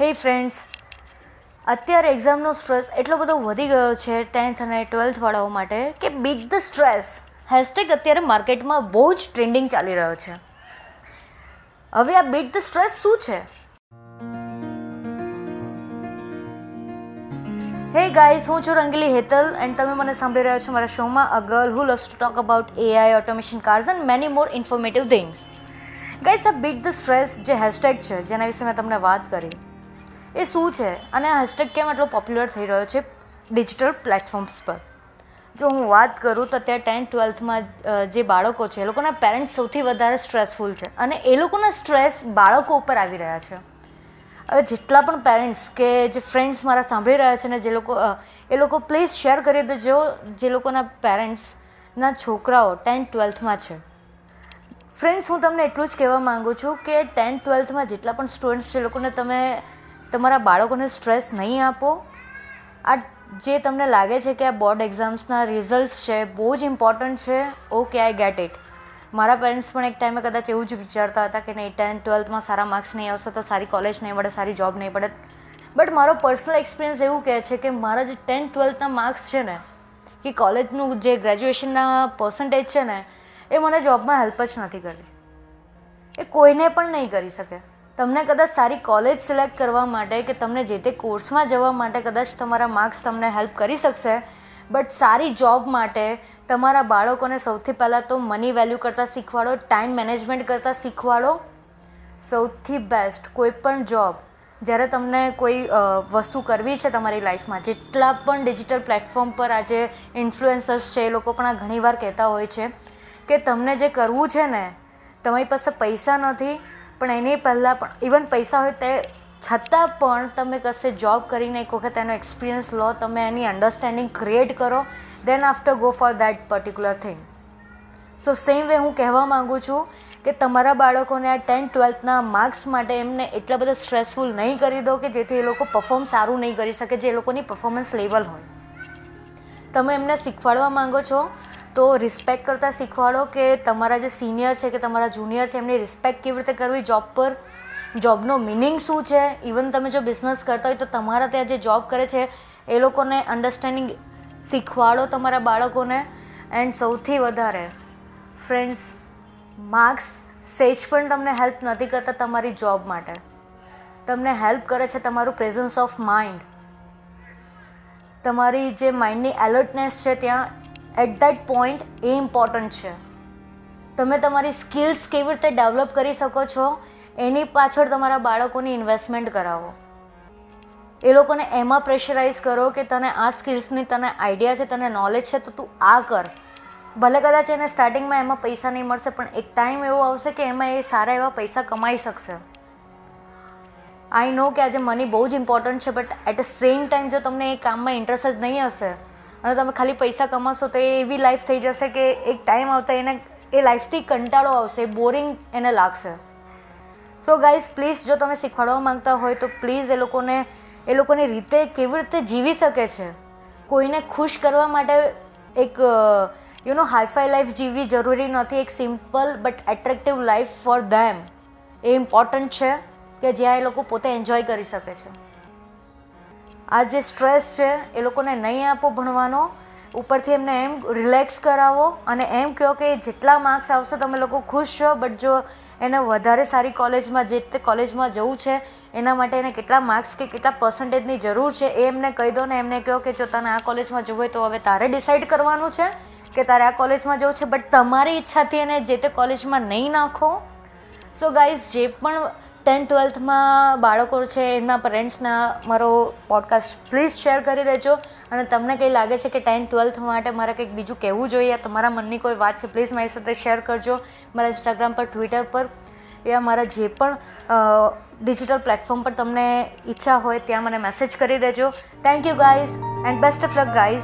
હે ફ્રેન્ડ્સ અત્યારે એક્ઝામનો સ્ટ્રેસ એટલો બધો વધી ગયો છે ટેન્થ અને ટ્વેલ્થવાળાઓ માટે કે બીટ ધ સ્ટ્રેસ હેશટેગ અત્યારે માર્કેટમાં બહુ જ ટ્રેન્ડિંગ ચાલી રહ્યો છે. હવે આ બીટ ધ સ્ટ્રેસ શું છે? હે ગાઈસ હું છું રંગીલી હેતલ એન્ડ તમે મને સાંભળી રહ્યા છો મારા શોમાં a girl who loves to talk about AI automation cars and many more informative things guys આ બીટ ધ સ્ટ્રેસ જે હેશટેગ છે, જેના વિશે મેં તમને વાત કરી એ શું છે? અને હેશટેગ કેમ એટલો પોપ્યુલર થઈ રહ્યો છે ડિજિટલ પ્લેટફોર્મ્સ પર? જો હું વાત કરું તો અત્યારે ટેન્થ ટ્વેલ્થમાં જે બાળકો છે, એ લોકોના પેરેન્ટ્સ સૌથી વધારે સ્ટ્રેસફુલ છે. અને એ લોકોના સ્ટ્રેસ બાળકો ઉપર આવી રહ્યા છે. હવે જેટલા પણ પેરેન્ટ્સ કે જે ફ્રેન્ડ્સ મારા સાંભળી રહ્યા છે ને જે લોકો એ લોકો પ્લીઝ શેર કરી દેજો જે લોકોના પેરેન્ટ્સના છોકરાઓ ટેન્થ ટ્વેલ્થમાં છે. ફ્રેન્ડ્સ હું તમને એટલું જ કહેવા માગું છું કે ટેન્થ ટ્વેલ્થમાં જેટલા પણ સ્ટુડન્ટ્સ એ લોકોને તમે તમારા બાળકોને સ્ટ્રેસ નહીં આપો. આ જે તમને લાગે છે કે આ બોર્ડ એક્ઝામ્સના રિઝલ્ટ્સ છે, બહુ જ ઇમ્પોર્ટન્ટ છે. ઓકે આઈ ગેટ ઇટ મારા પેરેન્ટ્સ પણ એક ટાઈમે કદાચ એવું જ વિચારતા હતા કે નહીં ટેન્થ ટ્વેલ્થમાં સારા માર્ક્સ નહીં આવશે તો સારી કોલેજ નહીં મળે, સારી જોબ નહીં પડે. બટ મારો પર્સનલ એક્સપિરિયન્સ એવું કહે છે કે મારા જે ટેન્થ ટ્વેલ્થના માર્ક્સ છે ને કે કોલેજનું જે ગ્રેજ્યુએશનના પર્સન્ટેજ છે ને, એ મને જોબમાં હેલ્પ જ નથી કરી એ કોઈને પણ નહીં કરી શકે. તમને કદાચ સારી કોલેજ સિલેક્ટ કરવા માટે કે તમને જે તે કોર્સમાં જવા માટે કદાચ તમારા માર્ક્સ તમને હેલ્પ કરી શકશે. બટ સારી જોબ માટે તમારા બાળકોને સૌથી પહેલાં તો મની વેલ્યુ કરતાં શીખવાડો ટાઈમ મેનેજમેન્ટ કરતાં શીખવાડો. સૌથી બેસ્ટ કોઈ પણ જોબ જ્યારે તમને કોઈ વસ્તુ કરવી છે તમારી લાઈફમાં જેટલા પણ ડિજિટલ પ્લેટફોર્મ પર આજે ઇન્ફ્લુએન્સર્સ છે એ લોકો પણ આ ઘણીવાર કહેતા હોય છે કે તમને જે કરવું છે ને, તમારી પાસે પૈસા નથી પણ એની પહેલાં પણ ઇવન પૈસા હોય તે છતાં પણ તમે કશે જોબ કરીને એક વખત એનો એક્સપિરિયન્સ લો, તમે એની અન્ડરસ્ટેન્ડિંગ ક્રિએટ કરો then after go for that particular thing so same way હું કહેવા માગું છું કે તમારા બાળકોને આ ટેન્થ ટ્વેલ્થના માર્ક્સ માટે એમને એટલા બધા સ્ટ્રેસફુલ નહીં કરી દો કે જેથી એ લોકો પરફોર્મ સારું નહીં કરી શકે, જે લોકોની પરફોર્મન્સ લેવલ હોય. તમે એમને શીખવાડવા માંગો છો તો રિસ્પેક્ટ કરતાં શીખવાડો કે તમારા જે સિનિયર છે કે તમારા જુનિયર છે, એમની રિસ્પેક્ટ કેવી રીતે કરવી જોબ પર જોબનો મિનિંગ શું છે? ઇવન તમે જો બિઝનેસ કરતા હોય તો તમારા ત્યાં જે જોબ કરે છે, એ લોકોને અન્ડરસ્ટેન્ડિંગ શીખવાડો તમારા બાળકોને. એન્ડ સૌથી વધારે ફ્રેન્ડ્સ માર્ક્સ સેજ પણ તમને હેલ્પ નથી કરતા તમારી જોબ માટે. તમને હેલ્પ કરે છે તમારું પ્રેઝન્સ ઓફ માઇન્ડ તમારી જે માઇન્ડની એલર્ટનેસ છે ત્યાં એટ દેટ પોઈન્ટ એ ઇમ્પોર્ટન્ટ છે. તમે તમારી સ્કિલ્સ કેવી રીતે ડેવલપ કરી શકો છો, એની પાછળ તમારા બાળકોની ઇન્વેસ્ટમેન્ટ કરાવો. એ લોકોને એમાં પ્રેશરાઇઝ કરો કે તને આ સ્કિલ્સની તને આઈડિયા છે, તને નોલેજ છે, તો તું આ કર. ભલે કદાચ એને સ્ટાર્ટિંગમાં એમાં પૈસા નહીં મળશે, પણ એક ટાઈમ એવો આવશે કે એમાં એ સારા એવા પૈસા કમાઈ શકશે. આઈ નો કે આજે મની બહુ જ ઇમ્પોર્ટન્ટ છે but at a same time જો તમને એ કામમાં ઇન્ટરેસ્ટ જ નહીં હશે અને તમે ખાલી પૈસા કમાશો તો એવી લાઈફ થઈ જશે કે એક ટાઈમ આવતા એને એ લાઈફથી કંટાળો આવશે બોરિંગ એને લાગશે. સો ગાઈઝ પ્લીઝ જો તમે શીખવાડવા માંગતા હોય તો પ્લીઝ એ લોકોને, એ લોકોની રીતે કેવી રીતે જીવી શકે છે? કોઈને ખુશ કરવા માટે એક યુ નો હાઈફાઈ લાઈફ જીવવી જરૂરી નથી, એક simple but attractive life for them A important છે કે જ્યાં એ લોકો પોતે એન્જોય કરી શકે છે. આ જે સ્ટ્રેસ છે, એ લોકોને નહીં આપો ભણવાનો. ઉપરથી એમને એમ રિલેક્સ કરાવો અને એમ કહો કે જેટલા માર્ક્સ આવશે તમે લોકો ખુશ છો, બટ જો એને વધારે સારી કોલેજમાં, જે તે કોલેજમાં જવું છે, એના માટે એને કેટલા માર્ક્સ કે કેટલા પર્સન્ટેજની જરૂર છે, એ એમને કહી દો ને એમને કહો કે જો તને આ કોલેજમાં જવું હોય તો હવે તારે ડિસાઇડ કરવાનું છે કે તારે આ કોલેજમાં જવું છે, બટ તમારી ઈચ્છાથી એને જે તે કોલેજમાં નહીં નાખો. સો ગાઈઝ જે પણ ટેન્થ ટ્વેલ્થમાં બાળકો છે એમના પેરેન્ટ્સના મારો પોડકાસ્ટ પ્લીઝ શેર કરી દેજો. અને તમને કંઈ લાગે છે કે ટેન્થ ટ્વેલ્થ માટે મારે કંઈક બીજું કહેવું જોઈએ તમારા મનની કોઈ વાત છે પ્લીઝ મારી સાથે શેર કરજો મારા ઇન્સ્ટાગ્રામ પર ટ્વિટર પર યા મારા જે પણ ડિજિટલ પ્લેટફોર્મ પર તમને ઈચ્છા હોય ત્યાં મને મેસેજ કરી દેજો. Thank you guys and best of luck guys